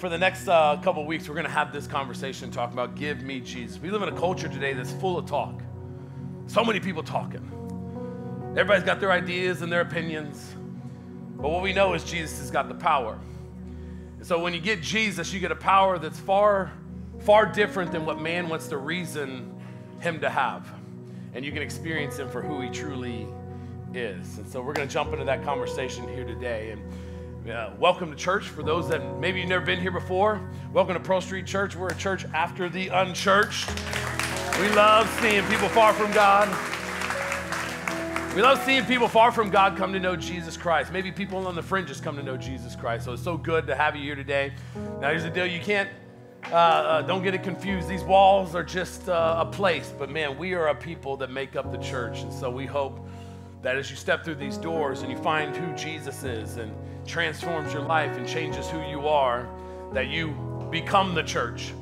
for the next uh, couple weeks, we're going to have this conversation talking about give me Jesus. We live in a culture today that's full of talk. So many people talking. Everybody's got their ideas and their opinions. But what we know is Jesus has got the power. And so when you get Jesus, you get a power that's far, far different than what man wants to reason him to have. And you can experience him for who he truly is. And so we're going to jump into that conversation here today. And uh, welcome to church for those that maybe you've never been here before. Welcome to Pearl Street Church. We're a church after the unchurched. We love seeing people far from God. We love seeing people far from God come to know Jesus Christ. Maybe people on the fringes come to know Jesus Christ. So it's so good to have you here today. Now, here's the deal you can't, uh, uh, don't get it confused. These walls are just uh, a place, but man, we are a people that make up the church. And so we hope that as you step through these doors and you find who Jesus is and transforms your life and changes who you are, that you become the church.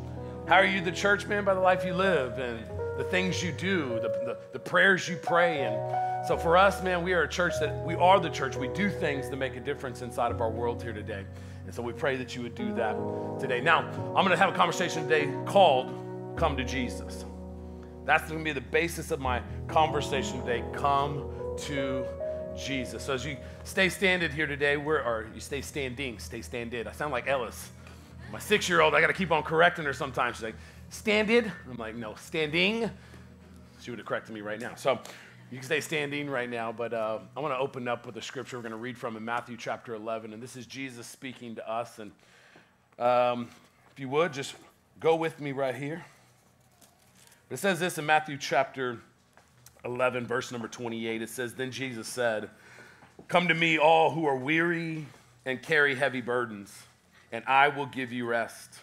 How are you the church, man? By the life you live and the things you do, the, the, the prayers you pray, and so for us, man, we are a church that we are the church. We do things to make a difference inside of our world here today. And so we pray that you would do that today. Now, I'm going to have a conversation today called Come to Jesus. That's going to be the basis of my conversation today. Come to Jesus. So as you stay standing here today, we're, or you stay standing, stay standing. I sound like Ellis. My six year old, I got to keep on correcting her sometimes. She's like, standing? I'm like, no, standing. She would have corrected me right now. So you can stay standing right now, but uh, I want to open up with a scripture we're going to read from in Matthew chapter 11. And this is Jesus speaking to us. And um, if you would, just go with me right here. But It says this in Matthew chapter 11, verse number 28. It says, Then Jesus said, Come to me, all who are weary and carry heavy burdens, and I will give you rest.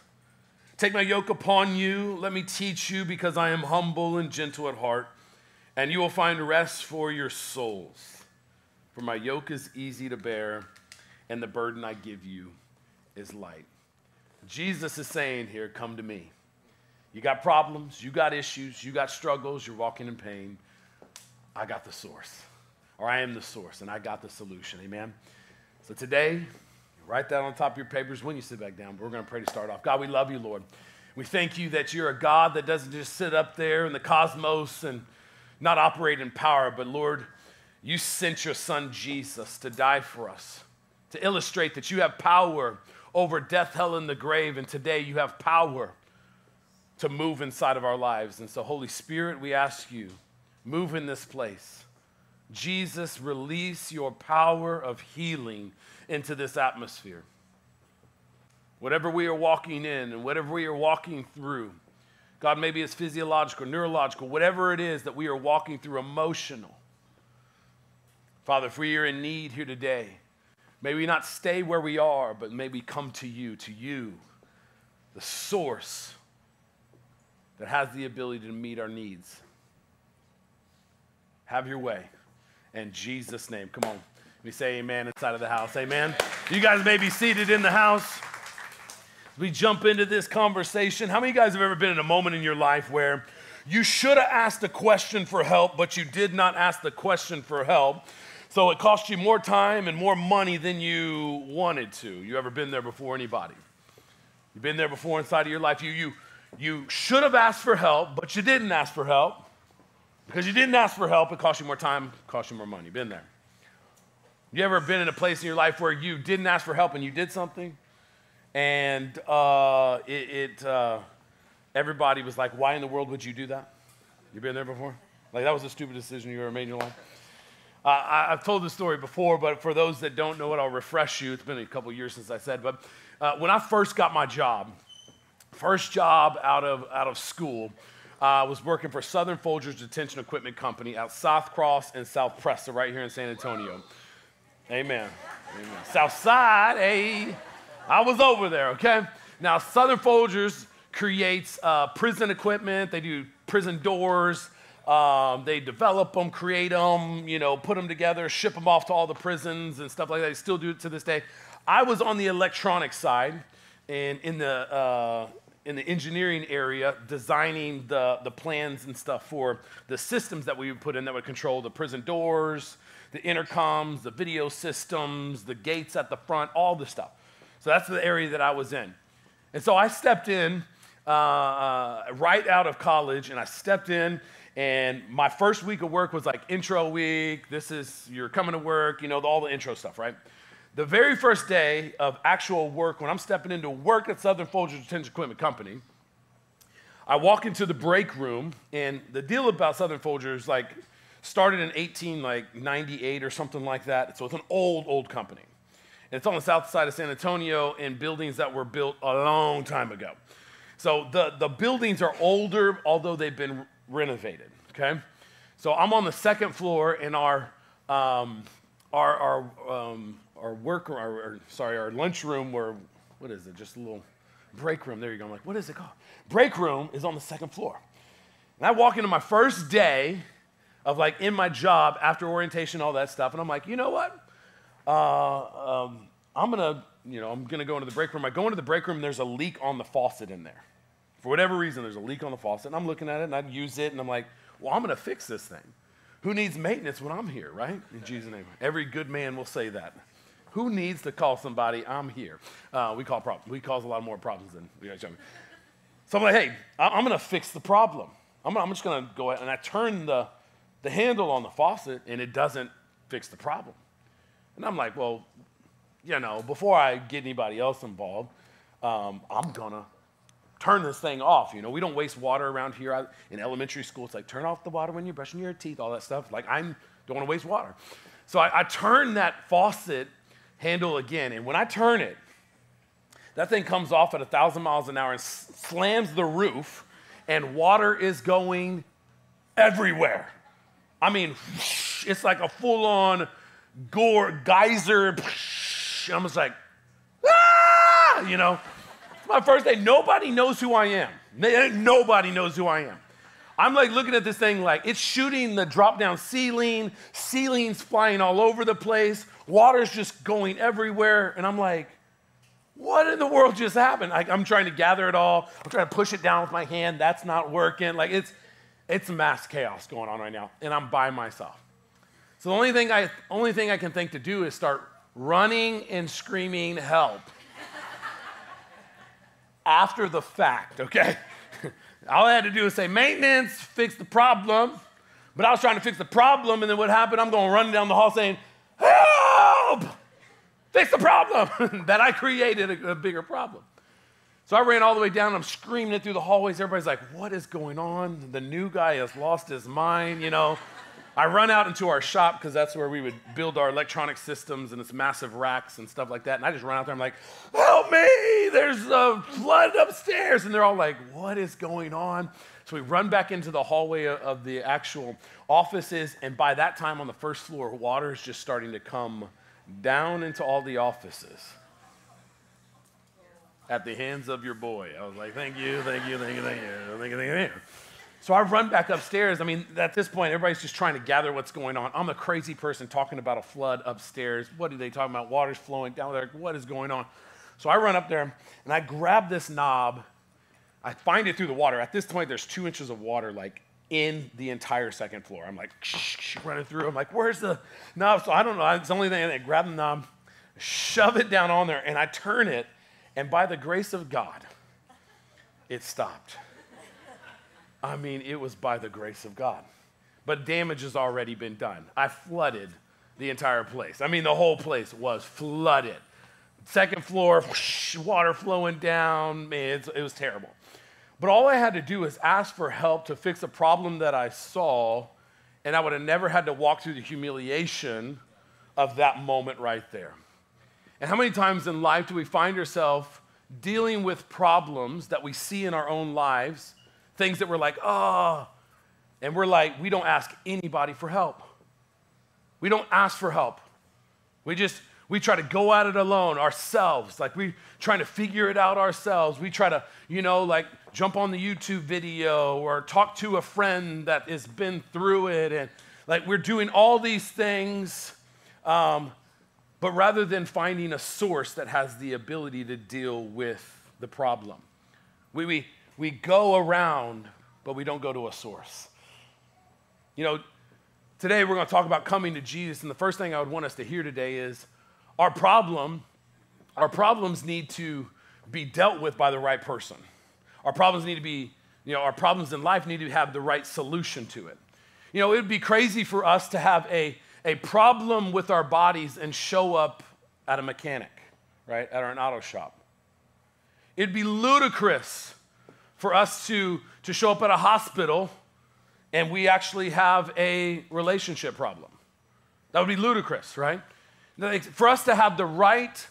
Take my yoke upon you. Let me teach you, because I am humble and gentle at heart and you will find rest for your souls. For my yoke is easy to bear, and the burden I give you is light. Jesus is saying here, Come to me. You got problems, you got issues, you got struggles, you're walking in pain. I got the source, or I am the source, and I got the solution. Amen. So today, write that on top of your papers when you sit back down. But we're going to pray to start off. God, we love you, Lord. We thank you that you're a God that doesn't just sit up there in the cosmos and not operate in power, but Lord, you sent your son Jesus to die for us, to illustrate that you have power over death, hell, and the grave. And today you have power to move inside of our lives. And so, Holy Spirit, we ask you, move in this place. Jesus, release your power of healing into this atmosphere. Whatever we are walking in and whatever we are walking through, God, maybe it's physiological, neurological, whatever it is that we are walking through, emotional. Father, if we are in need here today, may we not stay where we are, but may we come to you, to you, the source that has the ability to meet our needs. Have your way. In Jesus' name. Come on. We say amen inside of the house. Amen. You guys may be seated in the house we jump into this conversation, how many of you guys have ever been in a moment in your life where you should have asked a question for help, but you did not ask the question for help? So it cost you more time and more money than you wanted to. You ever been there before, anybody? You've been there before inside of your life. You, you, you should have asked for help, but you didn't ask for help. Because you didn't ask for help, it cost you more time, cost you more money. Been there. You ever been in a place in your life where you didn't ask for help and you did something? and uh, it, it uh, everybody was like, "Why in the world would you do that?" You been there before? Like that was the stupid decision you ever made in your life. Uh, I, have told this story before, but for those that don't know it, I'll refresh you. It's been a couple years since I said, but uh, when I first got my job, first job out of out of school. Uh, I was working for Southern Folgers Detention Equipment Company out South Cross and South Presa, right here in San Antonio. Amen. Amen. South Side, hey. I was over there, okay? Now, Southern Folgers creates uh, prison equipment, they do prison doors. Um, they develop them, create them, you know, put them together, ship them off to all the prisons and stuff like that. They still do it to this day. I was on the electronic side and in the, uh, in the engineering area designing the, the plans and stuff for the systems that we would put in that would control the prison doors, the intercoms, the video systems, the gates at the front, all the stuff. So that's the area that I was in. And so I stepped in uh, uh, right out of college, and I stepped in, and my first week of work was like intro week. This is, you're coming to work, you know, all the intro stuff, right? The very first day of actual work, when I'm stepping into work at Southern Folgers Detention Equipment Company, I walk into the break room, and the deal about Southern Folgers, like, started in 18 like 98 or something like that. So it's an old, old company. And it's on the south side of San Antonio in buildings that were built a long time ago. So the, the buildings are older, although they've been renovated, okay? So I'm on the second floor in our, um, our, our, um, our work, our, our, sorry, our lunchroom where, what is it, just a little break room. There you go. I'm like, what is it called? Break room is on the second floor. And I walk into my first day of like in my job after orientation, all that stuff. And I'm like, you know what? Uh, um, I'm gonna, you know, I'm gonna go into the break room. I go into the break room, there's a leak on the faucet in there. For whatever reason, there's a leak on the faucet, and I'm looking at it, and I use it, and I'm like, well, I'm gonna fix this thing. Who needs maintenance when I'm here, right? In Jesus' name. Every good man will say that. Who needs to call somebody? I'm here. Uh, we call problems. We cause a lot more problems than we actually. So I'm like, hey, I'm gonna fix the problem. I'm, I'm just gonna go ahead and I turn the the handle on the faucet and it doesn't fix the problem. And I'm like, well, you know, before I get anybody else involved, um, I'm gonna turn this thing off. You know, we don't waste water around here. in elementary school, it's like turn off the water when you're brushing your teeth, all that stuff. Like I don't want to waste water. So I, I turn that faucet handle again, and when I turn it, that thing comes off at a thousand miles an hour and slams the roof, and water is going everywhere. I mean, it's like a full on gore geyser. I'm just like, ah, you know. It's my first day. Nobody knows who I am. Nobody knows who I am. I'm like looking at this thing like it's shooting the drop down ceiling, ceilings flying all over the place, water's just going everywhere. And I'm like, what in the world just happened? I, I'm trying to gather it all. I'm trying to push it down with my hand. That's not working. Like it's, it's mass chaos going on right now, and I'm by myself. So the only thing I, only thing I can think to do is start running and screaming help after the fact, okay? All I had to do was say maintenance, fix the problem. But I was trying to fix the problem, and then what happened? I'm going running down the hall saying, Help! Fix the problem that I created a, a bigger problem. So I ran all the way down. I'm screaming it through the hallways. Everybody's like, What is going on? The new guy has lost his mind, you know. I run out into our shop because that's where we would build our electronic systems and it's massive racks and stuff like that. And I just run out there. I'm like, help me! There's a flood upstairs. And they're all like, what is going on? So we run back into the hallway of the actual offices. And by that time on the first floor, water is just starting to come down into all the offices at the hands of your boy. I was like, thank you, thank you, thank you, thank you, thank you, thank you. Thank you. So I run back upstairs. I mean, at this point, everybody's just trying to gather what's going on. I'm a crazy person talking about a flood upstairs. What are they talking about? Water's flowing down there. What is going on? So I run up there and I grab this knob. I find it through the water. At this point, there's two inches of water like in the entire second floor. I'm like shh running through. I'm like, where's the knob? So I don't know. It's the only thing. I grab the knob, shove it down on there, and I turn it. And by the grace of God, it stopped. I mean, it was by the grace of God. But damage has already been done. I flooded the entire place. I mean, the whole place was flooded. Second floor, whoosh, water flowing down. It was terrible. But all I had to do was ask for help to fix a problem that I saw, and I would have never had to walk through the humiliation of that moment right there. And how many times in life do we find ourselves dealing with problems that we see in our own lives things that we're like, oh, and we're like, we don't ask anybody for help. We don't ask for help. We just, we try to go at it alone ourselves. Like we trying to figure it out ourselves. We try to, you know, like jump on the YouTube video or talk to a friend that has been through it. And like we're doing all these things. Um, but rather than finding a source that has the ability to deal with the problem, we, we, we go around, but we don't go to a source. You know, today we're going to talk about coming to Jesus, and the first thing I would want us to hear today is our problem, our problems need to be dealt with by the right person. Our problems need to be, you know, our problems in life need to have the right solution to it. You know, it would be crazy for us to have a, a problem with our bodies and show up at a mechanic, right, at an auto shop. It'd be ludicrous for us to, to show up at a hospital and we actually have a relationship problem. That would be ludicrous, right? For us to have the right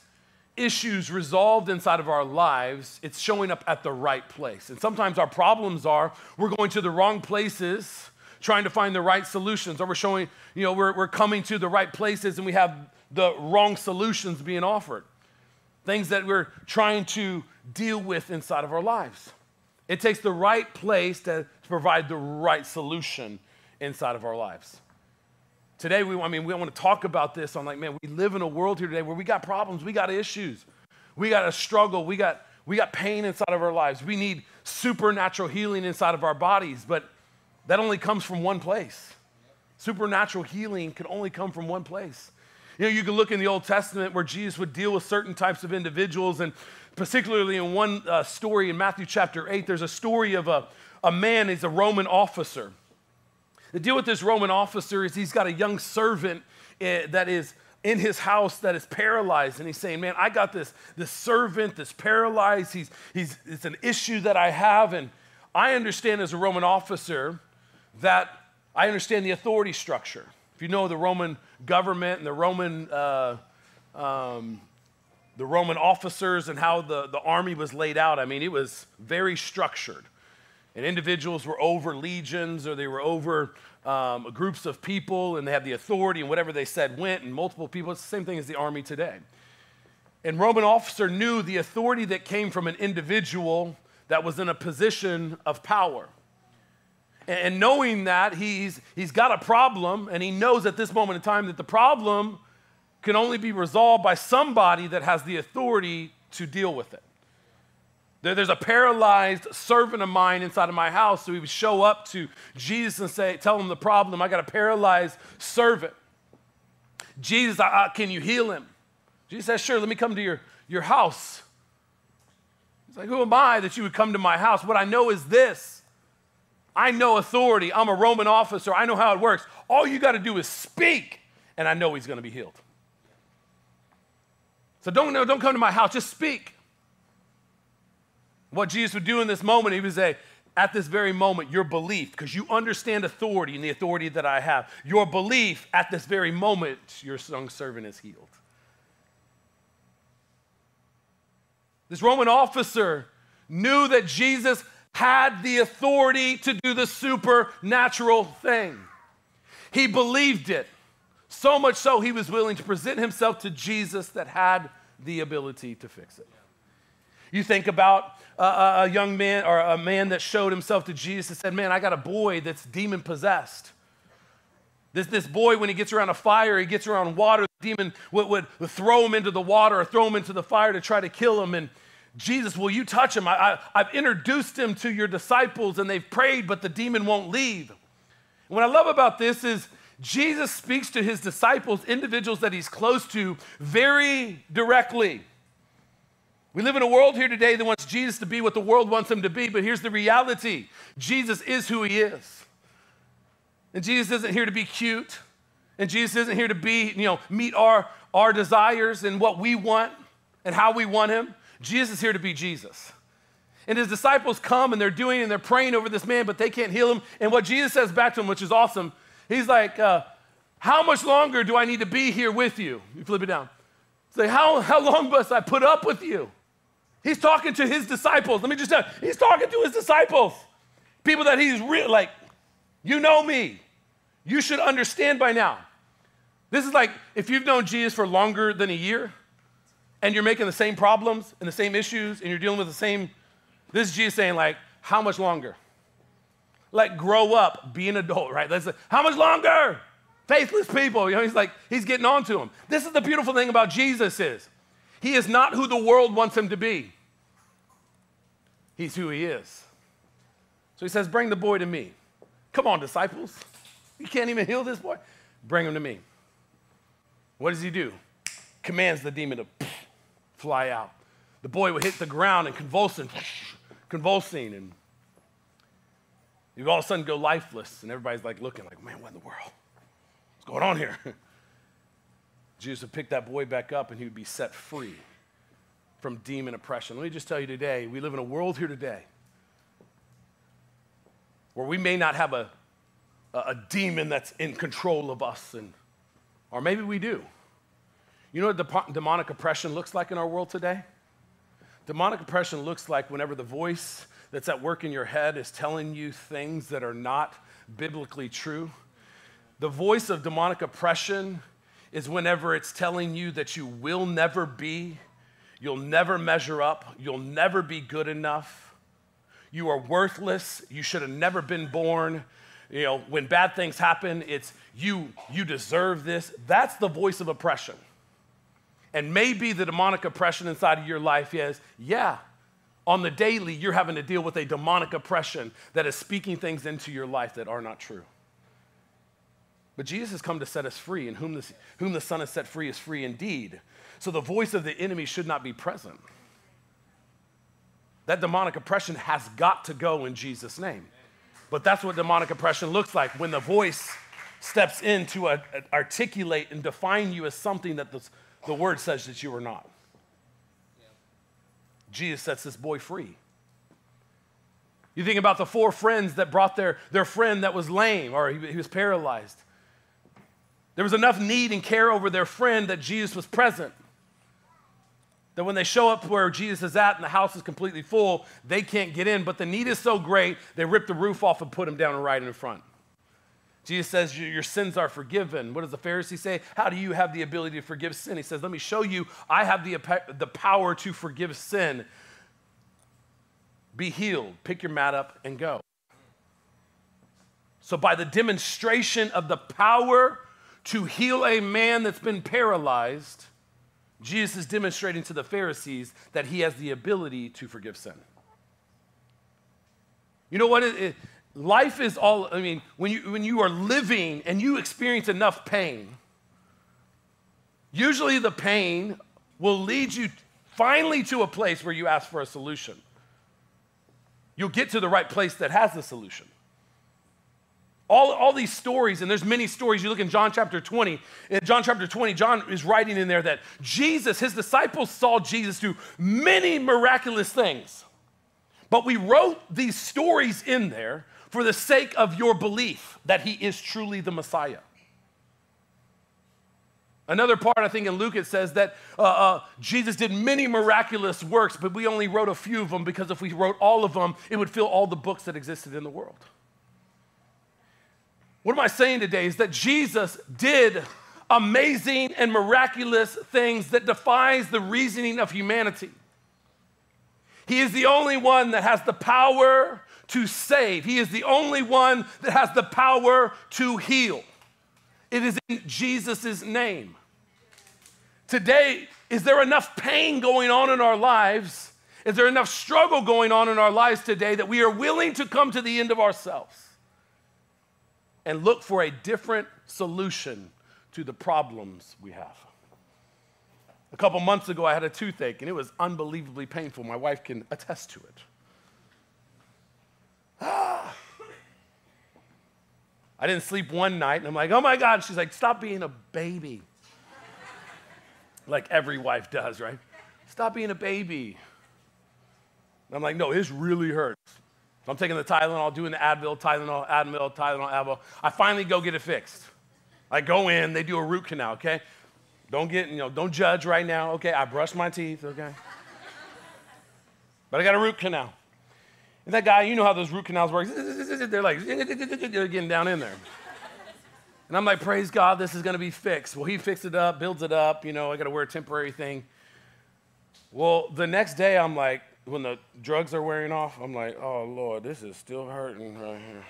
issues resolved inside of our lives, it's showing up at the right place. And sometimes our problems are we're going to the wrong places trying to find the right solutions, or we're showing, you know, we're, we're coming to the right places and we have the wrong solutions being offered. Things that we're trying to deal with inside of our lives. It takes the right place to, to provide the right solution inside of our lives. Today, we, I mean, we want to talk about this on like, man, we live in a world here today where we got problems, we got issues, we got a struggle, we got, we got pain inside of our lives. We need supernatural healing inside of our bodies, but that only comes from one place. Supernatural healing can only come from one place. You know, you can look in the Old Testament where Jesus would deal with certain types of individuals, and particularly in one uh, story in Matthew chapter 8, there's a story of a, a man, he's a Roman officer. The deal with this Roman officer is he's got a young servant uh, that is in his house that is paralyzed. And he's saying, Man, I got this, this servant that's paralyzed. He's, he's, it's an issue that I have. And I understand as a Roman officer that I understand the authority structure. If you know the Roman government and the Roman, uh, um, the Roman officers and how the, the army was laid out, I mean, it was very structured. And individuals were over legions or they were over um, groups of people and they had the authority and whatever they said went and multiple people. It's the same thing as the army today. And Roman officer knew the authority that came from an individual that was in a position of power. And knowing that he's, he's got a problem and he knows at this moment in time that the problem can only be resolved by somebody that has the authority to deal with it. There's a paralyzed servant of mine inside of my house. So he would show up to Jesus and say, Tell him the problem. I got a paralyzed servant. Jesus, I, I, can you heal him? Jesus says, Sure, let me come to your, your house. He's like, Who am I that you would come to my house? What I know is this I know authority. I'm a Roman officer. I know how it works. All you got to do is speak, and I know he's going to be healed. So don't, don't come to my house, just speak. What Jesus would do in this moment, he would say, at this very moment, your belief, because you understand authority and the authority that I have, your belief at this very moment, your young servant is healed. This Roman officer knew that Jesus had the authority to do the supernatural thing. He believed it, so much so he was willing to present himself to Jesus that had the ability to fix it. You think about a, a young man or a man that showed himself to Jesus and said, Man, I got a boy that's demon possessed. This, this boy, when he gets around a fire, he gets around water, the demon would, would, throw him into the water or throw him into the fire to try to kill him. And Jesus, will you touch him? I, I, have introduced him to your disciples and they've prayed, but the demon won't leave. What I love about this is Jesus speaks to his disciples, individuals that he's close to, very directly. We live in a world here today that wants Jesus to be what the world wants him to be, but here's the reality Jesus is who he is. And Jesus isn't here to be cute, and Jesus isn't here to be, you know, meet our, our desires and what we want and how we want him. Jesus is here to be Jesus. And his disciples come and they're doing and they're praying over this man, but they can't heal him. And what Jesus says back to him, which is awesome, he's like, uh, How much longer do I need to be here with you? You flip it down. Say, how, how long must I put up with you? He's talking to his disciples. Let me just tell you, he's talking to his disciples. People that he's real, like, you know me. You should understand by now. This is like if you've known Jesus for longer than a year and you're making the same problems and the same issues and you're dealing with the same, this is Jesus saying, like, how much longer? Like, grow up, be an adult, right? Let's how much longer? Faithless people, you know, he's like, he's getting on to them. This is the beautiful thing about Jesus is he is not who the world wants him to be. He's who he is. So he says, Bring the boy to me. Come on, disciples. You can't even heal this boy. Bring him to me. What does he do? Commands the demon to fly out. the boy would hit the ground and convulsing, convulsing, and you all of a sudden go lifeless, and everybody's like looking like, man, what in the world? What's going on here? Jesus would pick that boy back up and he would be set free from demon oppression. Let me just tell you today, we live in a world here today where we may not have a, a demon that's in control of us, and, or maybe we do. You know what demonic oppression looks like in our world today? Demonic oppression looks like whenever the voice that's at work in your head is telling you things that are not biblically true. The voice of demonic oppression is whenever it's telling you that you will never be, you'll never measure up, you'll never be good enough, you are worthless, you should have never been born. You know, when bad things happen, it's you you deserve this. That's the voice of oppression. And maybe the demonic oppression inside of your life is, yeah, on the daily, you're having to deal with a demonic oppression that is speaking things into your life that are not true. But Jesus has come to set us free, and whom the, whom the Son has set free is free indeed. So the voice of the enemy should not be present. That demonic oppression has got to go in Jesus' name. But that's what demonic oppression looks like when the voice steps in to articulate and define you as something that the, the word says that you are not. Jesus sets this boy free. You think about the four friends that brought their, their friend that was lame or he, he was paralyzed. There was enough need and care over their friend that Jesus was present. That when they show up where Jesus is at and the house is completely full, they can't get in, but the need is so great, they rip the roof off and put him down right in front. Jesus says, Your sins are forgiven. What does the Pharisee say? How do you have the ability to forgive sin? He says, Let me show you, I have the, the power to forgive sin. Be healed, pick your mat up, and go. So, by the demonstration of the power to heal a man that's been paralyzed, Jesus is demonstrating to the Pharisees that he has the ability to forgive sin. You know what? It, it, life is all, I mean, when you, when you are living and you experience enough pain, usually the pain will lead you finally to a place where you ask for a solution. You'll get to the right place that has the solution. All, all these stories, and there's many stories. You look in John chapter 20. In John chapter 20, John is writing in there that Jesus, his disciples saw Jesus do many miraculous things. But we wrote these stories in there for the sake of your belief that he is truly the Messiah. Another part, I think in Luke, it says that uh, uh, Jesus did many miraculous works, but we only wrote a few of them because if we wrote all of them, it would fill all the books that existed in the world. What am I saying today is that Jesus did amazing and miraculous things that defies the reasoning of humanity. He is the only one that has the power to save. He is the only one that has the power to heal. It is in Jesus' name. Today, is there enough pain going on in our lives? Is there enough struggle going on in our lives today that we are willing to come to the end of ourselves? and look for a different solution to the problems we have. A couple months ago, I had a toothache and it was unbelievably painful. My wife can attest to it. I didn't sleep one night and I'm like, oh my God. She's like, stop being a baby. like every wife does, right? Stop being a baby. And I'm like, no, this really hurts. So I'm taking the Tylenol, doing the Advil, Tylenol, Advil, Tylenol, Advil. I finally go get it fixed. I go in, they do a root canal, okay? Don't get, you know, don't judge right now, okay? I brush my teeth, okay? But I got a root canal. And that guy, you know how those root canals work. They're like, they're getting down in there. And I'm like, praise God, this is gonna be fixed. Well, he fixed it up, builds it up, you know, I gotta wear a temporary thing. Well, the next day, I'm like, when the drugs are wearing off, I'm like, oh Lord, this is still hurting right here.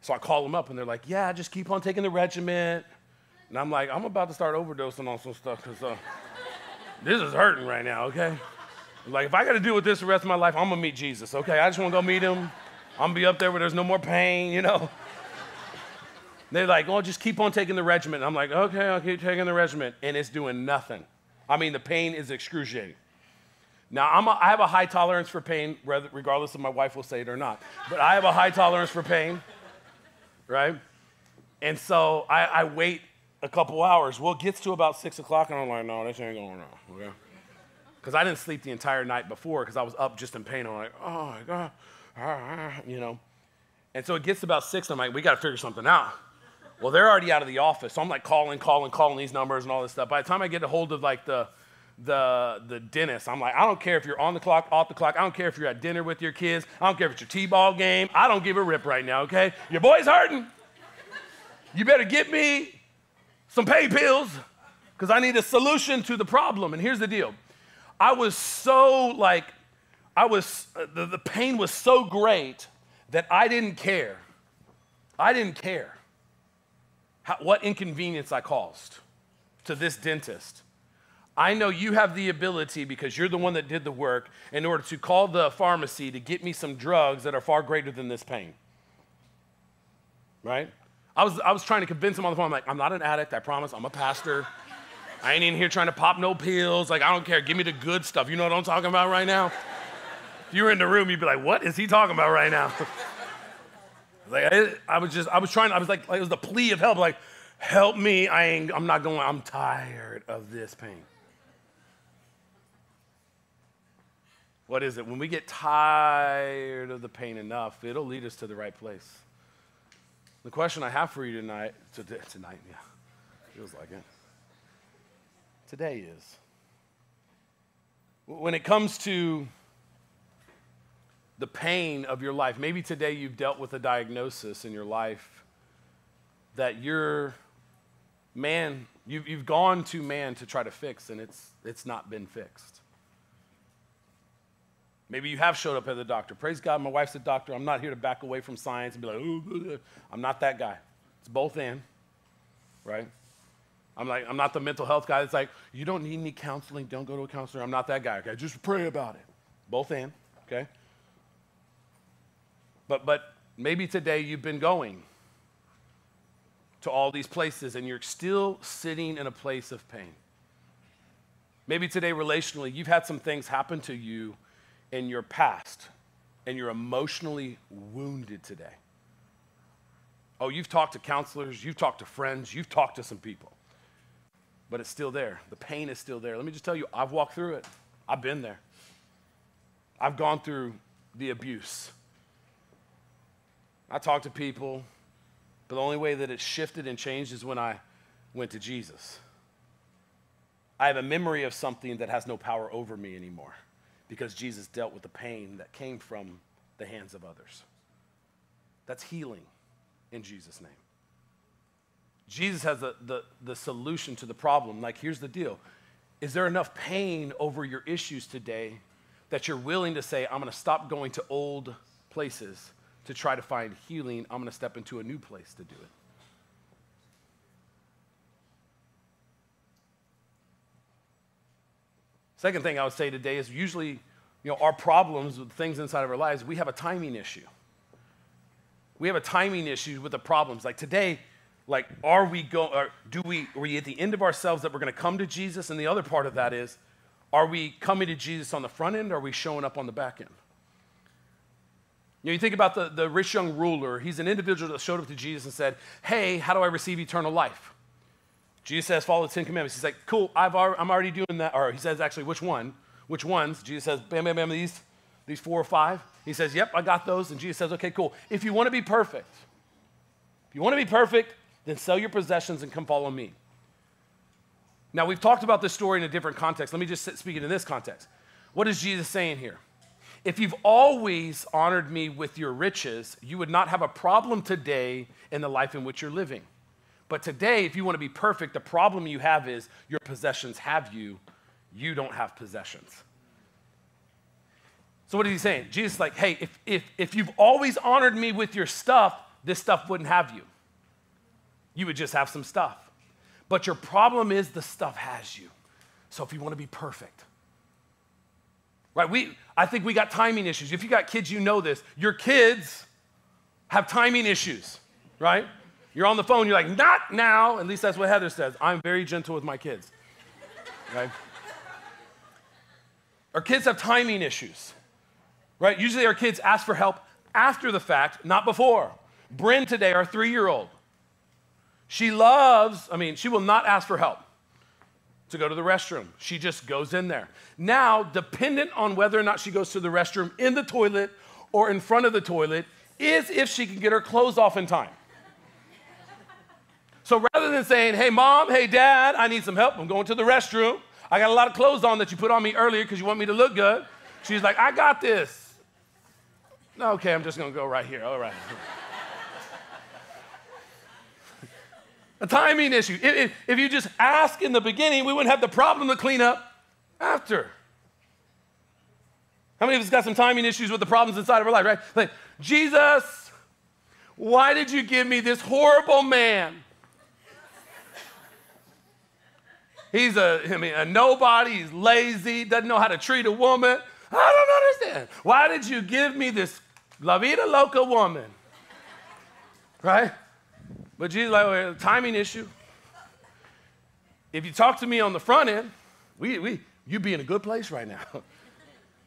So I call them up and they're like, yeah, just keep on taking the regiment. And I'm like, I'm about to start overdosing on some stuff because uh, this is hurting right now, okay? Like, if I got to deal with this the rest of my life, I'm going to meet Jesus, okay? I just want to go meet him. I'm going to be up there where there's no more pain, you know? They're like, oh, just keep on taking the regiment. I'm like, okay, I'll keep taking the regiment. And it's doing nothing. I mean, the pain is excruciating. Now, I'm a, I have a high tolerance for pain, regardless if my wife will say it or not. But I have a high tolerance for pain, right? And so I, I wait a couple hours. Well, it gets to about six o'clock, and I'm like, no, this ain't going on, okay? Because I didn't sleep the entire night before because I was up just in pain. I'm like, oh my God, you know. And so it gets about six, and I'm like, we got to figure something out. Well, they're already out of the office. So I'm like calling, calling, calling these numbers and all this stuff. By the time I get a hold of like the, the, the dentist, I'm like, I don't care if you're on the clock, off the clock. I don't care if you're at dinner with your kids. I don't care if it's your T-ball game. I don't give a rip right now, okay? Your boy's hurting. You better get me some pain pills because I need a solution to the problem. And here's the deal. I was so like, I was, uh, the, the pain was so great that I didn't care. I didn't care how, what inconvenience I caused to this dentist. I know you have the ability, because you're the one that did the work, in order to call the pharmacy to get me some drugs that are far greater than this pain. Right? I was, I was trying to convince him on the phone. I'm like, I'm not an addict, I promise. I'm a pastor. I ain't in here trying to pop no pills. Like, I don't care. Give me the good stuff. You know what I'm talking about right now? If you were in the room, you'd be like, what is he talking about right now? Like I, I, was just, I was trying, I was like, like, it was the plea of help, like, help me. I ain't, I'm not going, I'm tired of this pain. What is it? When we get tired of the pain enough, it'll lead us to the right place. The question I have for you tonight, tonight, yeah, feels like it. Today is. When it comes to the pain of your life. Maybe today you've dealt with a diagnosis in your life that you're, man, you've, you've gone to man to try to fix and it's, it's not been fixed. Maybe you have showed up at the doctor. Praise God, my wife's a doctor. I'm not here to back away from science and be like, I'm not that guy. It's both in, right? I'm like, I'm not the mental health guy that's like, you don't need any counseling, don't go to a counselor. I'm not that guy, okay? Just pray about it. Both in, okay? But, but maybe today you've been going to all these places and you're still sitting in a place of pain. Maybe today, relationally, you've had some things happen to you in your past and you're emotionally wounded today. Oh, you've talked to counselors, you've talked to friends, you've talked to some people, but it's still there. The pain is still there. Let me just tell you, I've walked through it, I've been there. I've gone through the abuse. I talk to people, but the only way that it shifted and changed is when I went to Jesus. I have a memory of something that has no power over me anymore because Jesus dealt with the pain that came from the hands of others. That's healing in Jesus' name. Jesus has the, the, the solution to the problem. Like, here's the deal Is there enough pain over your issues today that you're willing to say, I'm going to stop going to old places to try to find healing, I'm going to step into a new place to do it. Second thing I would say today is usually, you know, our problems with things inside of our lives, we have a timing issue. We have a timing issue with the problems. Like today, like, are we going, or do we, are we at the end of ourselves that we're going to come to Jesus? And the other part of that is, are we coming to Jesus on the front end or are we showing up on the back end? You, know, you think about the, the rich young ruler, he's an individual that showed up to Jesus and said, Hey, how do I receive eternal life? Jesus says, Follow the Ten Commandments. He's like, Cool, I've already, I'm already doing that. Or he says, Actually, which one? Which ones? Jesus says, Bam, bam, bam, these, these four or five. He says, Yep, I got those. And Jesus says, Okay, cool. If you want to be perfect, if you want to be perfect, then sell your possessions and come follow me. Now, we've talked about this story in a different context. Let me just speak it in this context. What is Jesus saying here? If you've always honored me with your riches, you would not have a problem today in the life in which you're living. But today, if you want to be perfect, the problem you have is your possessions have you, you don't have possessions. So, what is he saying? Jesus is like, hey, if, if, if you've always honored me with your stuff, this stuff wouldn't have you. You would just have some stuff. But your problem is the stuff has you. So, if you want to be perfect, Right? We, I think we got timing issues. If you got kids, you know this. Your kids have timing issues, right? You're on the phone, you're like, not now. At least that's what Heather says. I'm very gentle with my kids, right? Our kids have timing issues, right? Usually our kids ask for help after the fact, not before. Bryn today, our three year old, she loves, I mean, she will not ask for help to go to the restroom. She just goes in there. Now, dependent on whether or not she goes to the restroom in the toilet or in front of the toilet, is if she can get her clothes off in time. So rather than saying, hey, mom, hey, dad, I need some help, I'm going to the restroom. I got a lot of clothes on that you put on me earlier because you want me to look good. She's like, I got this. Okay, I'm just going to go right here. All right. A timing issue. If, if, you just ask in the beginning, we wouldn't have the problem to clean up after. How many of us got some timing issues with the problems inside of our life, right? Like, Jesus, why did you give me this horrible man? He's a, I mean, a nobody, he's lazy, doesn't know how to treat a woman. I don't understand. Why did you give me this La Vida Loca woman? Right? But Jesus, like, timing issue. If you talk to me on the front end, we, we, you'd be in a good place right now.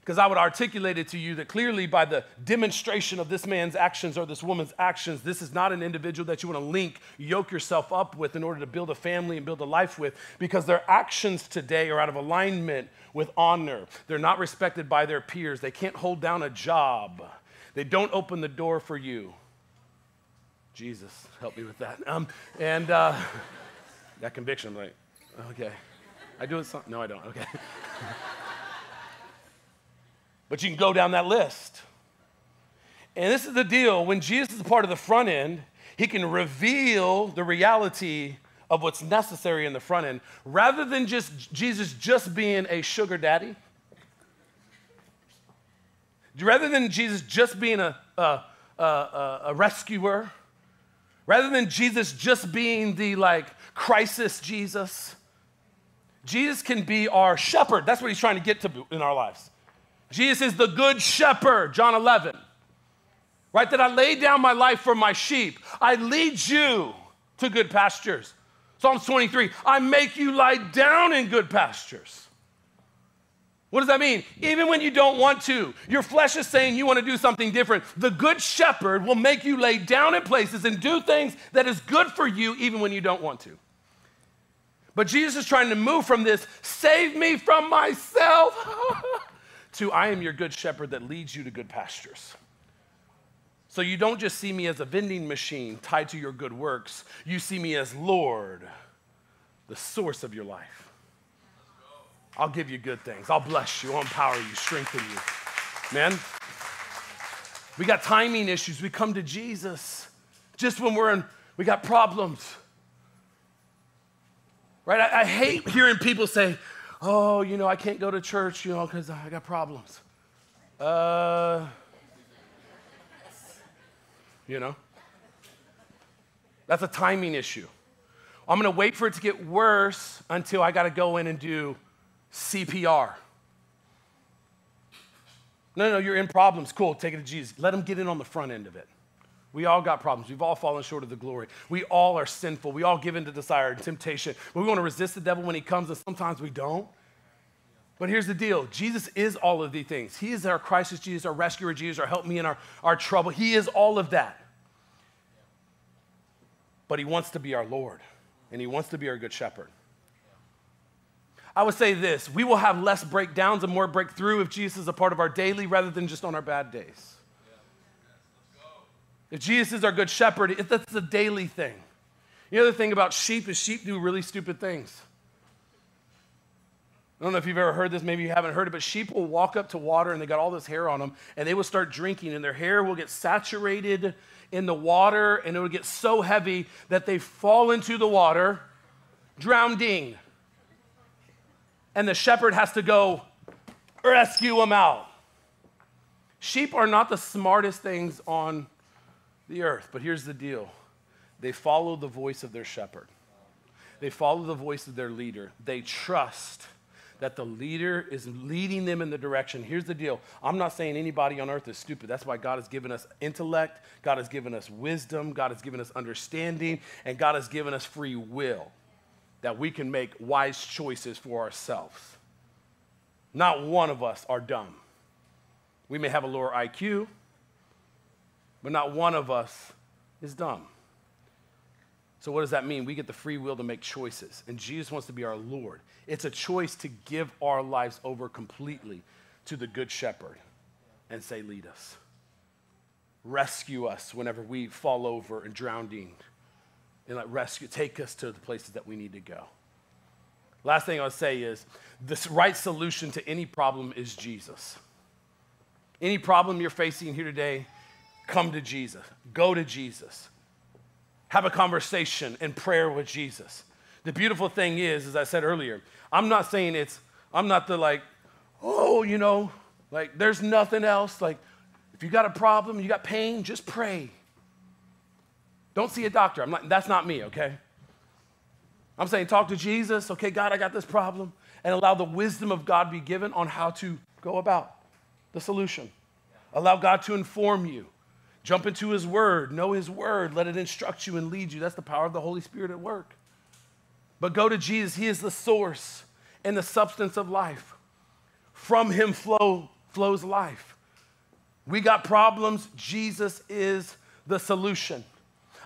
Because I would articulate it to you that clearly by the demonstration of this man's actions or this woman's actions, this is not an individual that you want to link, yoke yourself up with in order to build a family and build a life with, because their actions today are out of alignment with honor. They're not respected by their peers. They can't hold down a job. They don't open the door for you. Jesus, help me with that. Um, and uh, that conviction, I'm like, okay. I do it some, no, I don't, okay. But you can go down that list. And this is the deal when Jesus is a part of the front end, he can reveal the reality of what's necessary in the front end rather than just Jesus just being a sugar daddy. Rather than Jesus just being a, a, a, a rescuer, rather than Jesus just being the like crisis Jesus, Jesus can be our shepherd. That's what he's trying to get to in our lives. Jesus is the good shepherd, John 11. Right? That I lay down my life for my sheep. I lead you to good pastures. Psalms 23, I make you lie down in good pastures. What does that mean? Even when you don't want to, your flesh is saying you want to do something different. The good shepherd will make you lay down in places and do things that is good for you even when you don't want to. But Jesus is trying to move from this, save me from myself. to I am your good shepherd that leads you to good pastures. So you don't just see me as a vending machine tied to your good works, you see me as Lord, the source of your life. I'll give you good things. I'll bless you, I'll empower you, strengthen you. Man, we got timing issues. We come to Jesus just when we're in, we got problems. Right? I, I hate hearing people say, oh, you know, I can't go to church, you know, because I got problems. Uh, you know, that's a timing issue. I'm going to wait for it to get worse until I got to go in and do CPR. No, no, you're in problems. Cool, take it to Jesus. Let him get in on the front end of it. We all got problems. We've all fallen short of the glory. We all are sinful. We all give in to desire and temptation. we want to resist the devil when he comes, and sometimes we don't. But here's the deal Jesus is all of these things. He is our crisis, Jesus, our rescuer, Jesus, our help me in our, our trouble. He is all of that. But he wants to be our Lord, and he wants to be our good shepherd. I would say this we will have less breakdowns and more breakthrough if Jesus is a part of our daily rather than just on our bad days. If Jesus is our good shepherd, if that's a daily thing. The other thing about sheep is sheep do really stupid things. I don't know if you've ever heard this, maybe you haven't heard it, but sheep will walk up to water and they got all this hair on them and they will start drinking and their hair will get saturated in the water and it will get so heavy that they fall into the water, drowning. And the shepherd has to go rescue them out. Sheep are not the smartest things on the earth. But here's the deal they follow the voice of their shepherd, they follow the voice of their leader. They trust that the leader is leading them in the direction. Here's the deal I'm not saying anybody on earth is stupid. That's why God has given us intellect, God has given us wisdom, God has given us understanding, and God has given us free will that we can make wise choices for ourselves. Not one of us are dumb. We may have a lower IQ, but not one of us is dumb. So, what does that mean? We get the free will to make choices, and Jesus wants to be our Lord. It's a choice to give our lives over completely to the Good Shepherd and say, Lead us. Rescue us whenever we fall over and drowning. And like rescue, take us to the places that we need to go. Last thing I'll say is the right solution to any problem is Jesus. Any problem you're facing here today, come to Jesus. Go to Jesus have a conversation and prayer with Jesus. The beautiful thing is, as I said earlier, I'm not saying it's, I'm not the like, oh, you know, like there's nothing else. Like, if you got a problem, you got pain, just pray. Don't see a doctor. I'm not, that's not me, okay? I'm saying talk to Jesus. Okay, God, I got this problem. And allow the wisdom of God be given on how to go about the solution. Allow God to inform you. Jump into His Word, know His Word, let it instruct you and lead you. That's the power of the Holy Spirit at work. But go to Jesus, He is the source and the substance of life. From Him flow, flows life. We got problems, Jesus is the solution.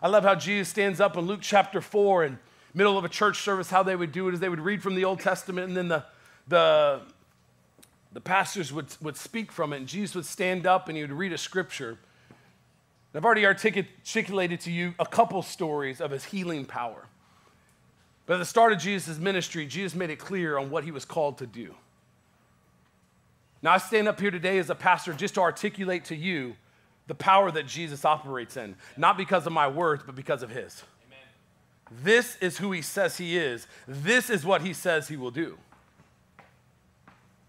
I love how Jesus stands up in Luke chapter 4 in middle of a church service, how they would do it is they would read from the Old Testament and then the, the, the pastors would, would speak from it and Jesus would stand up and he would read a scripture I've already articulated to you a couple stories of his healing power. But at the start of Jesus' ministry, Jesus made it clear on what he was called to do. Now, I stand up here today as a pastor just to articulate to you the power that Jesus operates in, not because of my words, but because of his. Amen. This is who he says he is, this is what he says he will do.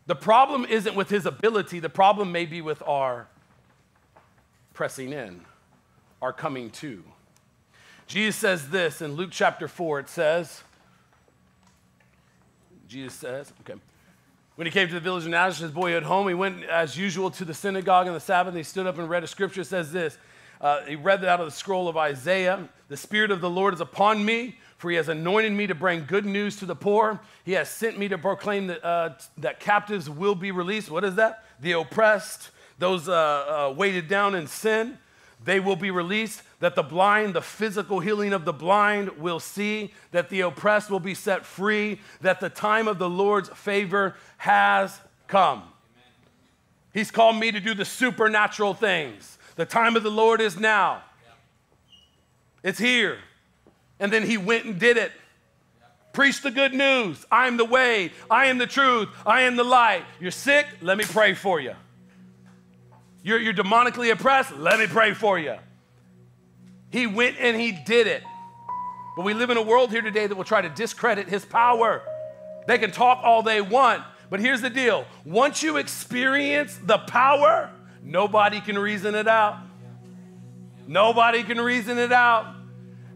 The problem isn't with his ability, the problem may be with our pressing in our coming to. Jesus says this in Luke chapter 4. It says, Jesus says, okay. When he came to the village of Nazareth, his boyhood home, he went as usual to the synagogue on the Sabbath. And he stood up and read a scripture. It says this. Uh, he read it out of the scroll of Isaiah. The Spirit of the Lord is upon me, for he has anointed me to bring good news to the poor. He has sent me to proclaim that, uh, that captives will be released. What is that? The oppressed, those uh, uh weighted down in sin they will be released, that the blind, the physical healing of the blind will see, that the oppressed will be set free, that the time of the Lord's favor has come. Amen. He's called me to do the supernatural things. The time of the Lord is now. Yeah. It's here. And then he went and did it. Yeah. Preach the good news. I am the way. I am the truth. I am the light. You're sick? Let me pray for you. You're, you're demonically oppressed? Let me pray for you. He went and he did it. But we live in a world here today that will try to discredit his power. They can talk all they want, but here's the deal once you experience the power, nobody can reason it out. Nobody can reason it out.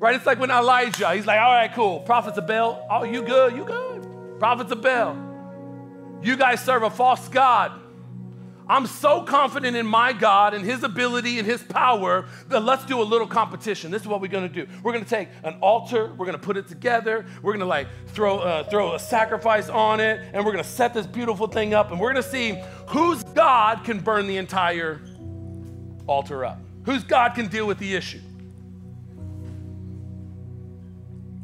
Right? It's like when Elijah, he's like, all right, cool. Prophets of Baal, oh, you good, you good. Prophets of Baal. You guys serve a false God. I'm so confident in my God and His ability and His power that let's do a little competition. This is what we're gonna do. We're gonna take an altar, we're gonna put it together, we're gonna like throw, uh, throw a sacrifice on it, and we're gonna set this beautiful thing up, and we're gonna see whose God can burn the entire altar up, whose God can deal with the issue.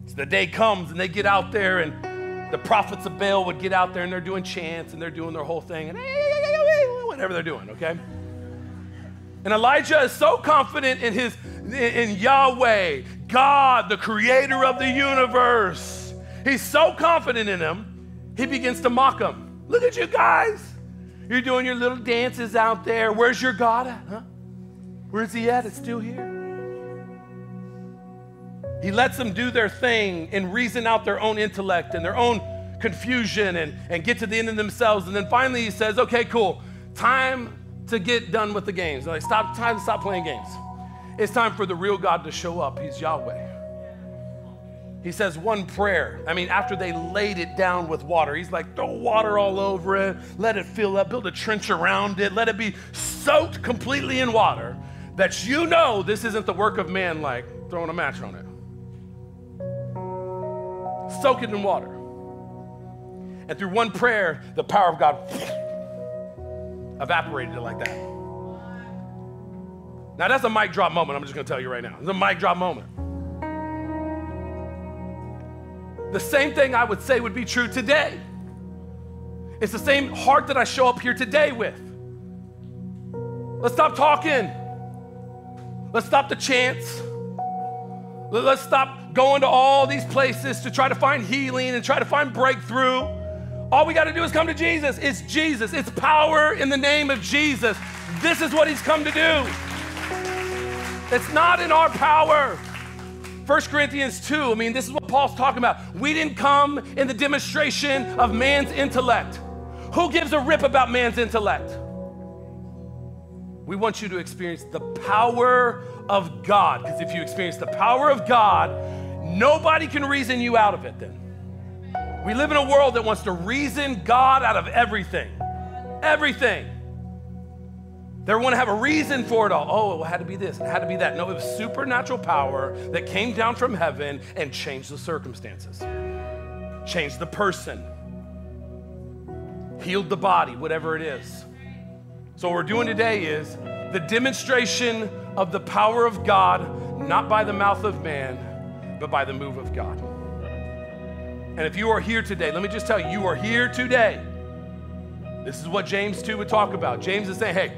So the day comes and they get out there, and the prophets of Baal would get out there and they're doing chants and they're doing their whole thing, and whatever they're doing, okay? And Elijah is so confident in his in Yahweh, God, the creator of the universe. He's so confident in him, he begins to mock him. Look at you guys. You're doing your little dances out there. Where's your God at? Huh? Where's he at? It's still here. He lets them do their thing and reason out their own intellect and their own confusion and, and get to the end of themselves. And then finally he says, okay, cool time to get done with the games. Like, stop, time to stop playing games. It's time for the real God to show up. He's Yahweh. He says one prayer. I mean, after they laid it down with water, he's like, throw water all over it, let it fill up, build a trench around it, let it be soaked completely in water, that you know this isn't the work of man like throwing a match on it. Soak it in water. And through one prayer, the power of God evaporated it like that. Now, that's a mic drop moment. I'm just gonna tell you right now. It's a mic drop moment. The same thing I would say would be true today. It's the same heart that I show up here today with. Let's stop talking. Let's stop the chants. Let's stop going to all these places to try to find healing and try to find breakthrough. All we got to do is come to Jesus. It's Jesus. It's power in the name of Jesus. This is what he's come to do. It's not in our power. 1 Corinthians 2, I mean, this is what Paul's talking about. We didn't come in the demonstration of man's intellect. Who gives a rip about man's intellect? We want you to experience the power of God. Because if you experience the power of God, nobody can reason you out of it then. We live in a world that wants to reason God out of everything. Everything. They want to have a reason for it all. Oh, it had to be this, it had to be that. No, it was supernatural power that came down from heaven and changed the circumstances, changed the person, healed the body, whatever it is. So, what we're doing today is the demonstration of the power of God, not by the mouth of man, but by the move of God. And if you are here today, let me just tell you, you are here today. This is what James 2 would talk about. James is saying, hey,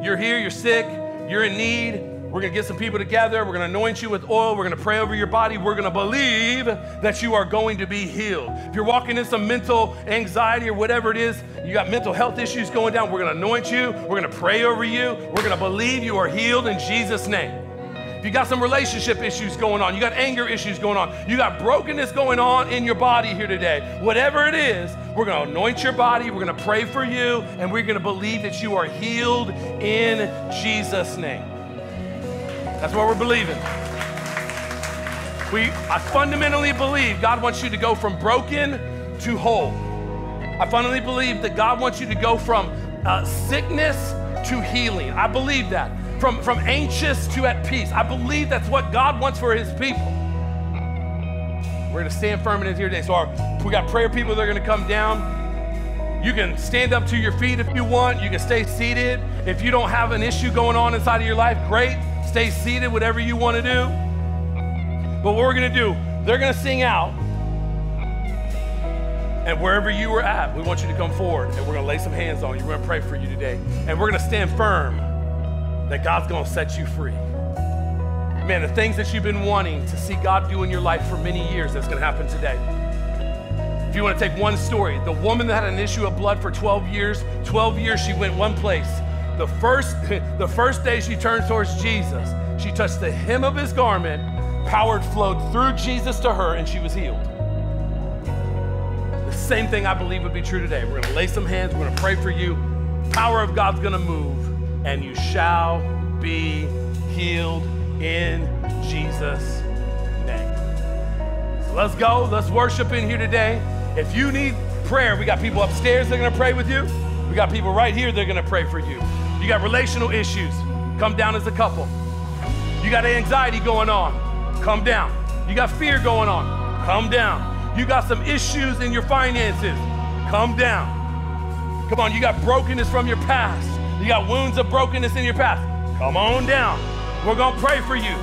you're here, you're sick, you're in need. We're gonna get some people together. We're gonna anoint you with oil. We're gonna pray over your body. We're gonna believe that you are going to be healed. If you're walking in some mental anxiety or whatever it is, you got mental health issues going down, we're gonna anoint you. We're gonna pray over you. We're gonna believe you are healed in Jesus' name. If you got some relationship issues going on, you got anger issues going on, you got brokenness going on in your body here today, whatever it is, we're gonna anoint your body, we're gonna pray for you, and we're gonna believe that you are healed in Jesus' name. That's what we're believing. We, I fundamentally believe God wants you to go from broken to whole. I fundamentally believe that God wants you to go from uh, sickness to healing. I believe that from, from anxious to at peace. I believe that's what God wants for his people. We're gonna stand firm in it here today. So our, we got prayer people that are gonna come down. You can stand up to your feet if you want. You can stay seated. If you don't have an issue going on inside of your life, great. Stay seated, whatever you want to do. But what we're gonna do, they're gonna sing out. And wherever you are at, we want you to come forward and we're gonna lay some hands on you. We're gonna pray for you today. And we're gonna stand firm that God's gonna set you free. Man, the things that you've been wanting to see God do in your life for many years, that's gonna happen today. If you wanna take one story, the woman that had an issue of blood for 12 years, 12 years she went one place. The first, the first day she turned towards Jesus, she touched the hem of his garment, power flowed through Jesus to her, and she was healed. The same thing I believe would be true today. We're gonna lay some hands, we're gonna pray for you. Power of God's gonna move and you shall be healed in Jesus' name. So let's go. Let's worship in here today. If you need prayer, we got people upstairs that are going to pray with you. We got people right here that are going to pray for you. You got relational issues, come down as a couple. You got anxiety going on, come down. You got fear going on, come down. You got some issues in your finances, come down. Come on, you got brokenness from your past. You got wounds of brokenness in your past. Come on down. We're going to pray for you.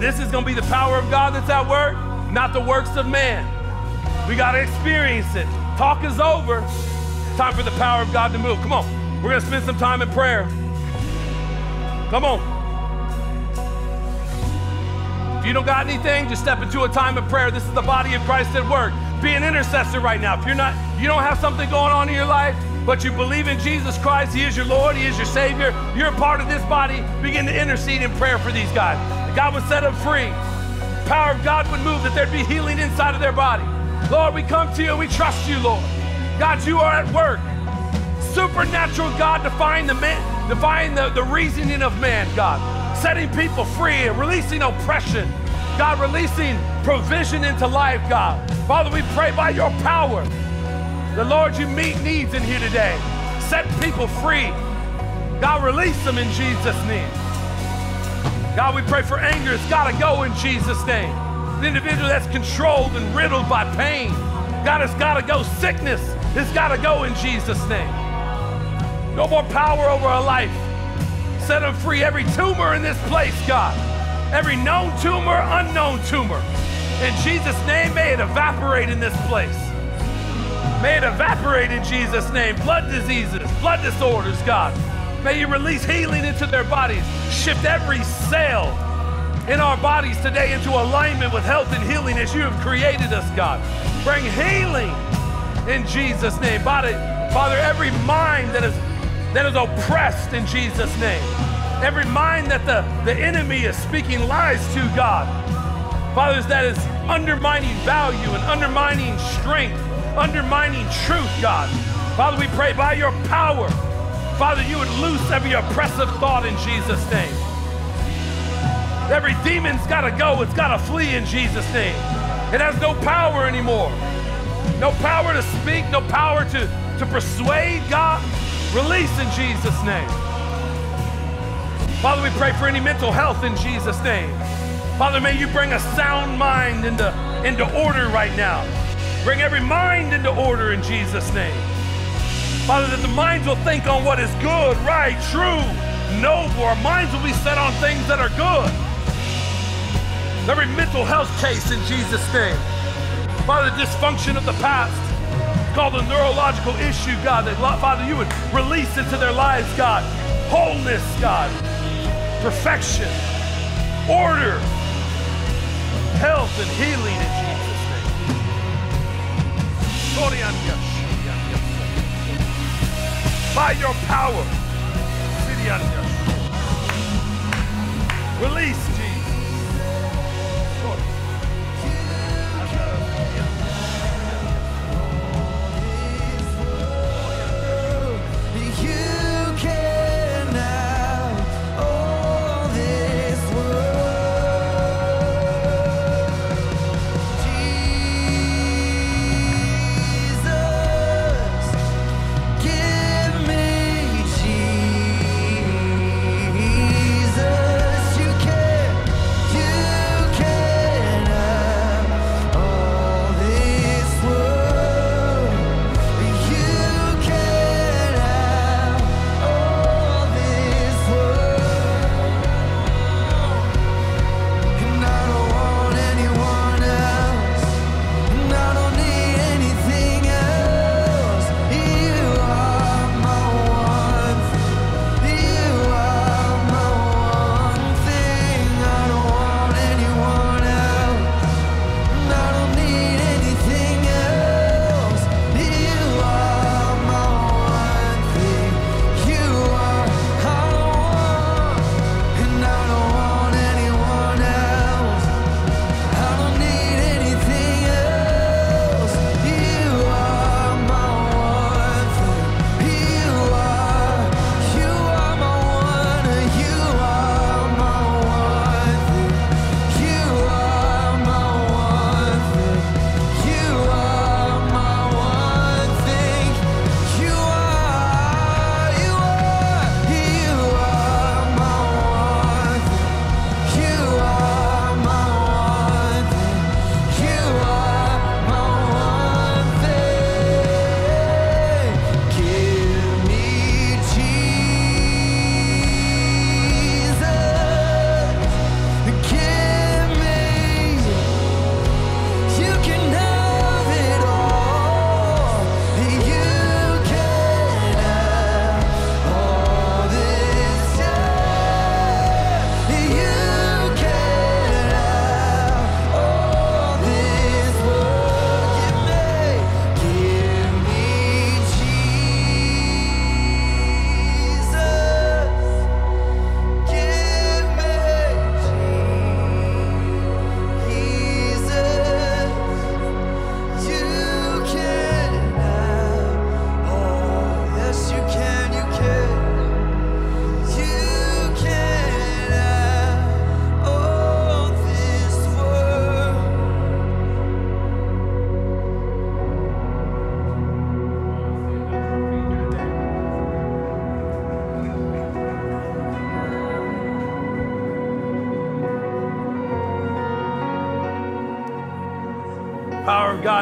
This is going to be the power of God that's at work, not the works of man. We got to experience it. Talk is over. Time for the power of God to move. Come on. We're going to spend some time in prayer. Come on. If you don't got anything, just step into a time of prayer. This is the body of Christ at work. Be an intercessor right now. If you're not, you don't have something going on in your life, but you believe in Jesus Christ, He is your Lord, He is your Savior, you're a part of this body, begin to intercede in prayer for these guys. God would set them free. Power of God would move, that there'd be healing inside of their body. Lord, we come to you and we trust you, Lord. God, you are at work. Supernatural God, defying the man, defying the, the reasoning of man, God. Setting people free and releasing oppression. God, releasing provision into life, God. Father, we pray by your power the Lord, you meet needs in here today. Set people free. God, release them in Jesus' name. God, we pray for anger. It's got to go in Jesus' name. The individual that's controlled and riddled by pain. God, it's got to go. Sickness it's got to go in Jesus' name. No more power over our life. Set them free. Every tumor in this place, God. Every known tumor, unknown tumor. In Jesus' name, may it evaporate in this place. May it evaporate in Jesus' name. Blood diseases, blood disorders, God. May you release healing into their bodies. Shift every cell in our bodies today into alignment with health and healing as you have created us, God. Bring healing in Jesus' name. Father, Father, every mind that is that is oppressed in Jesus' name. Every mind that the, the enemy is speaking lies to God. Fathers, that is undermining value and undermining strength, undermining truth, God. Father, we pray by your power, Father, you would loose every oppressive thought in Jesus' name. Every demon's got to go, it's got to flee in Jesus' name. It has no power anymore. No power to speak, no power to, to persuade God. Release in Jesus' name. Father, we pray for any mental health in Jesus' name. Father, may you bring a sound mind into, into order right now. Bring every mind into order in Jesus' name. Father, that the minds will think on what is good, right, true, noble. Our minds will be set on things that are good. Every mental health case in Jesus' name. Father, the dysfunction of the past, called a neurological issue, God, that, Father, you would release into their lives, God. Wholeness, God. Perfection. Order. Health and healing in Jesus'. By your power. Release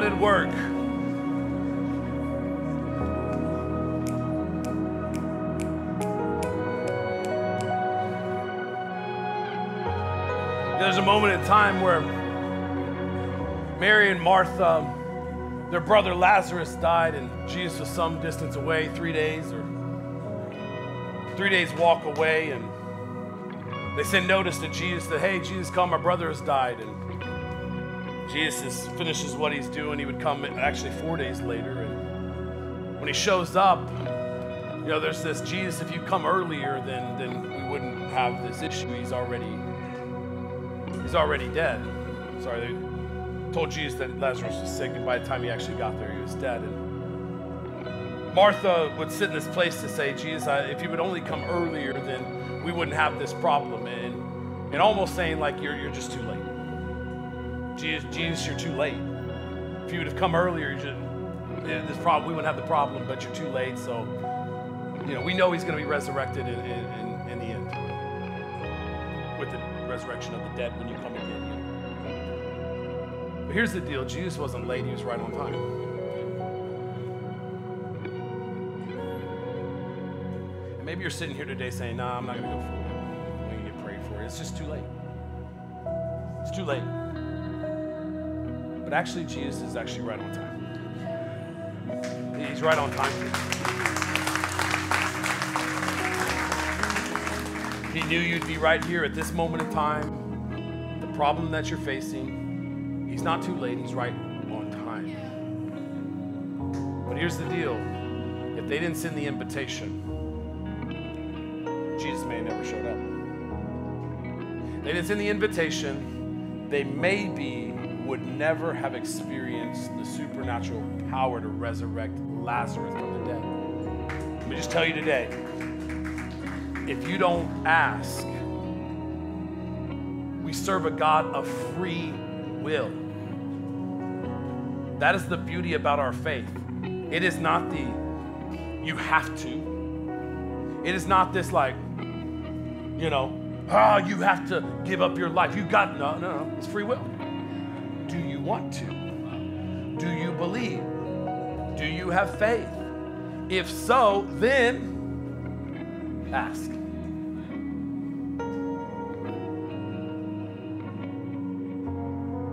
At work. There's a moment in time where Mary and Martha, their brother Lazarus died, and Jesus was some distance away, three days or three days walk away, and they sent notice to Jesus that, hey, Jesus, come, my brother has died. And Jesus finishes what he's doing. He would come actually four days later. And when he shows up, you know, there's this Jesus, if you come earlier, then, then we wouldn't have this issue. He's already he's already dead. Sorry, they told Jesus that Lazarus was sick, and by the time he actually got there, he was dead. And Martha would sit in this place to say, Jesus, if you would only come earlier, then we wouldn't have this problem. And, and almost saying, like, you're, you're just too late. Jesus, Jesus, you're too late. If you would have come earlier, you this problem, we wouldn't have the problem, but you're too late. So, you know, we know he's going to be resurrected in, in, in the end with the resurrection of the dead when you come again. But here's the deal Jesus wasn't late, he was right on time. And maybe you're sitting here today saying, nah, I'm not going to go for it. I'm going to get prayed for. It's just too late. It's too late. But actually, Jesus is actually right on time. He's right on time. He knew you'd be right here at this moment in time. The problem that you're facing, He's not too late, He's right on time. But here's the deal if they didn't send the invitation, Jesus may have never showed up. They didn't send the invitation, they maybe would never have experienced the supernatural power to resurrect Lazarus from the dead. Let me just tell you today if you don't ask, we serve a God of free will. That is the beauty about our faith. It is not the you have to. It is not this like, you know, ah, oh, you have to give up your life. You got no, no, no. It's free will. Want to? Do you believe? Do you have faith? If so, then ask.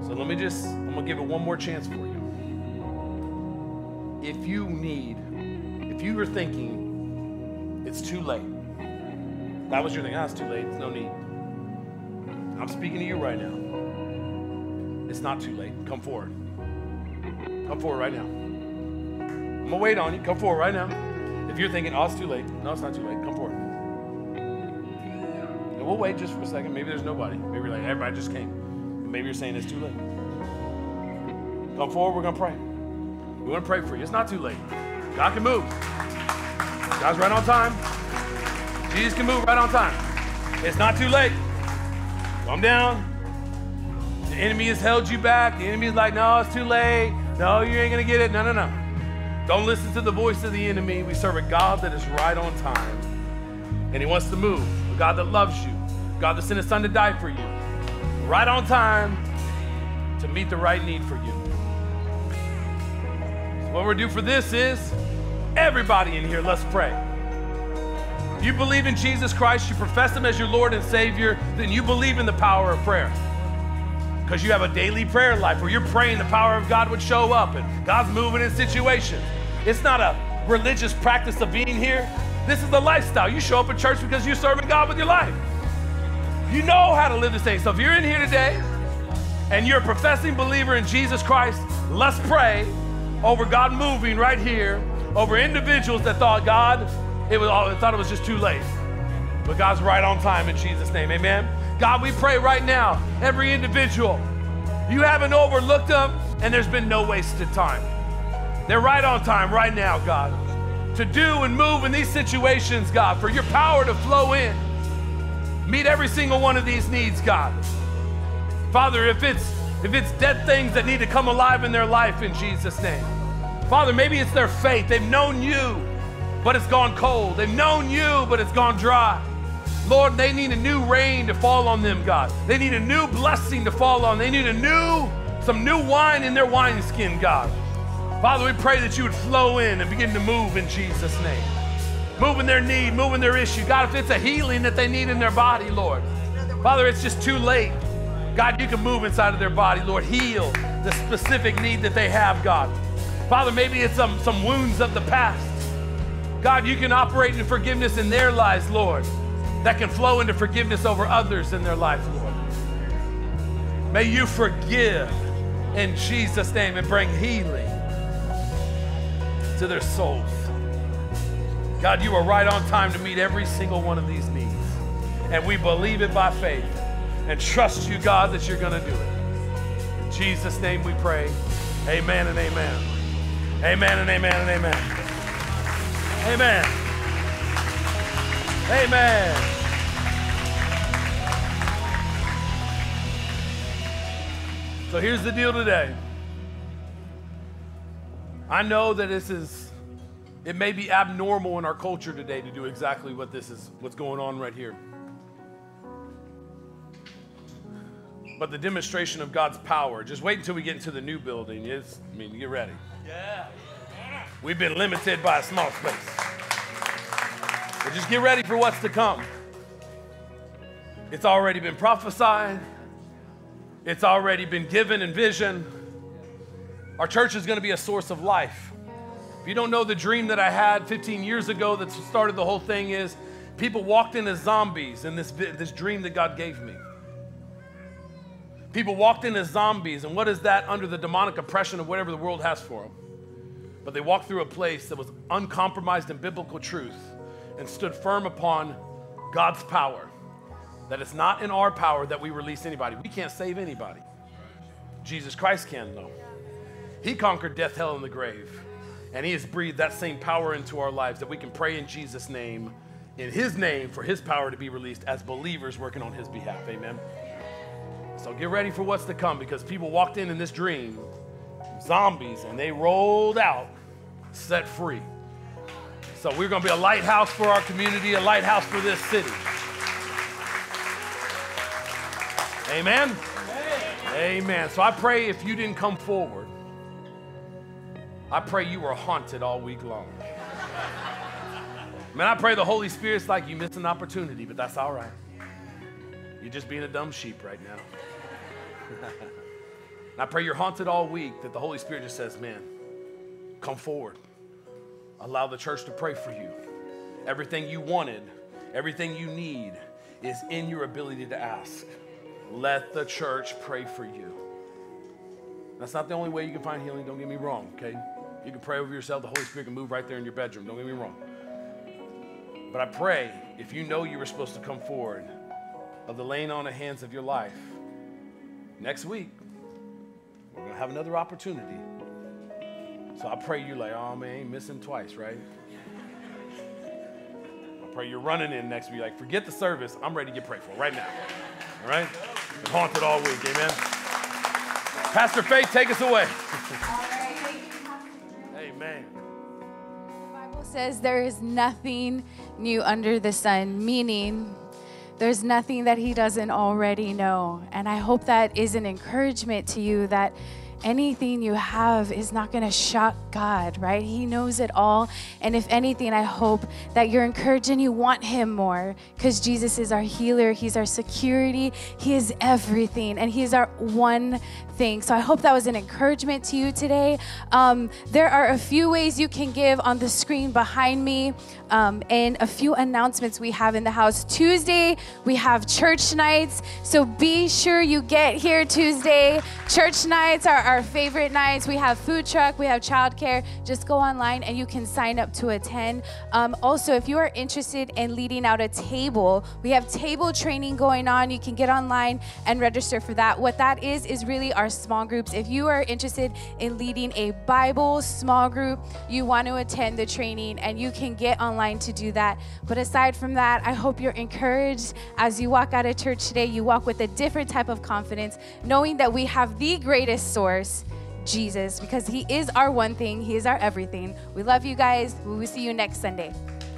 So let me just, I'm to give it one more chance for you. If you need, if you were thinking it's too late, that was your thing, ah, it's too late, it's no need. I'm speaking to you right now. It's not too late. Come forward. Come forward right now. I'm to wait on you. Come forward right now. If you're thinking, oh, it's too late. No, it's not too late. Come forward. And we'll wait just for a second. Maybe there's nobody. Maybe like everybody just came. Maybe you're saying it's too late. Come forward. We're to pray. We want to pray for you. It's not too late. God can move. God's right on time. Jesus can move right on time. It's not too late. Calm down. The enemy has held you back. The enemy is like, no, it's too late. No, you ain't going to get it. No, no, no. Don't listen to the voice of the enemy. We serve a God that is right on time. And he wants to move. A God that loves you. God that sent his son to die for you. Right on time to meet the right need for you. So what we're do for this is everybody in here, let's pray. If you believe in Jesus Christ, you profess him as your Lord and Savior, then you believe in the power of prayer because you have a daily prayer life where you're praying the power of God would show up and God's moving in situations. It's not a religious practice of being here. This is the lifestyle. You show up at church because you're serving God with your life. You know how to live this thing. So if you're in here today and you're a professing believer in Jesus Christ, let's pray over God moving right here, over individuals that thought God, it was all, thought it was just too late. But God's right on time in Jesus' name. Amen. God, we pray right now, every individual, you haven't overlooked them, and there's been no wasted time. They're right on time right now, God, to do and move in these situations, God, for your power to flow in. Meet every single one of these needs, God. Father, if it's if it's dead things that need to come alive in their life in Jesus' name. Father, maybe it's their faith. They've known you, but it's gone cold. They've known you, but it's gone dry. Lord, they need a new rain to fall on them, God. They need a new blessing to fall on. They need a new, some new wine in their wineskin, God. Father, we pray that you would flow in and begin to move in Jesus' name. Moving their need, moving their issue. God, if it's a healing that they need in their body, Lord. Father, it's just too late. God, you can move inside of their body, Lord. Heal the specific need that they have, God. Father, maybe it's some, some wounds of the past. God, you can operate in forgiveness in their lives, Lord, that can flow into forgiveness over others in their life, Lord. May you forgive in Jesus' name and bring healing to their souls. God, you are right on time to meet every single one of these needs. And we believe it by faith and trust you, God, that you're going to do it. In Jesus' name we pray. Amen and amen. Amen and amen and amen. Amen. Amen. So here's the deal today. I know that this is, it may be abnormal in our culture today to do exactly what this is, what's going on right here. But the demonstration of God's power, just wait until we get into the new building. Is, I mean, get ready. Yeah. We've been limited by a small space. But just get ready for what's to come. It's already been prophesied, it's already been given in vision. Our church is going to be a source of life. If you don't know the dream that I had 15 years ago that started the whole thing is people walked in as zombies in this, this dream that God gave me. People walked in as zombies, and what is that under the demonic oppression of whatever the world has for them? But they walked through a place that was uncompromised in biblical truth and stood firm upon God's power. That it's not in our power that we release anybody. We can't save anybody. Jesus Christ can, though. He conquered death, hell, and the grave. And He has breathed that same power into our lives that we can pray in Jesus' name, in His name, for His power to be released as believers working on His behalf. Amen. So get ready for what's to come because people walked in in this dream zombies, and they rolled out set free. So we're going to be a lighthouse for our community, a lighthouse for this city. Amen? Amen. Amen. So I pray if you didn't come forward, I pray you were haunted all week long. Man, I pray the Holy Spirit's like you missed an opportunity, but that's all right. You're just being a dumb sheep right now. I pray you're haunted all week that the Holy Spirit just says, man, come forward. Allow the church to pray for you. Everything you wanted, everything you need is in your ability to ask. Let the church pray for you. That's not the only way you can find healing, don't get me wrong, okay? You can pray over yourself, the Holy Spirit can move right there in your bedroom, don't get me wrong. But I pray if you know you were supposed to come forward of the laying on of hands of your life next week, we're going to have another opportunity. So I pray you like, oh man, ain't missing twice, right? I pray you're running in next week like, forget the service. I'm ready to get prayed for right now. All right? Been haunted all week. Amen. Pastor Faith, take us away. Amen. The Bible says there is nothing new under the sun, meaning there's nothing that he doesn't already know. And I hope that is an encouragement to you that anything you have is not going to shock God, right? He knows it all. And if anything, I hope that you're encouraged and you want Him more because Jesus is our healer, He's our security, He is everything, and He is our one thing. So I hope that was an encouragement to you today. Um, there are a few ways you can give on the screen behind me um, and a few announcements we have in the house. Tuesday, we have church nights. So be sure you get here Tuesday. Church nights are our favorite nights. We have food truck, we have childcare. Just go online and you can sign up to attend. Um, also, if you are interested in leading out a table, we have table training going on. You can get online and register for that. What that is, is really our small groups. If you are interested in leading a Bible small group, you want to attend the training and you can get online to do that. But aside from that, I hope you're encouraged as you walk out of church today. You walk with a different type of confidence, knowing that we have the greatest source. Jesus, because He is our one thing, He is our everything. We love you guys. We will see you next Sunday.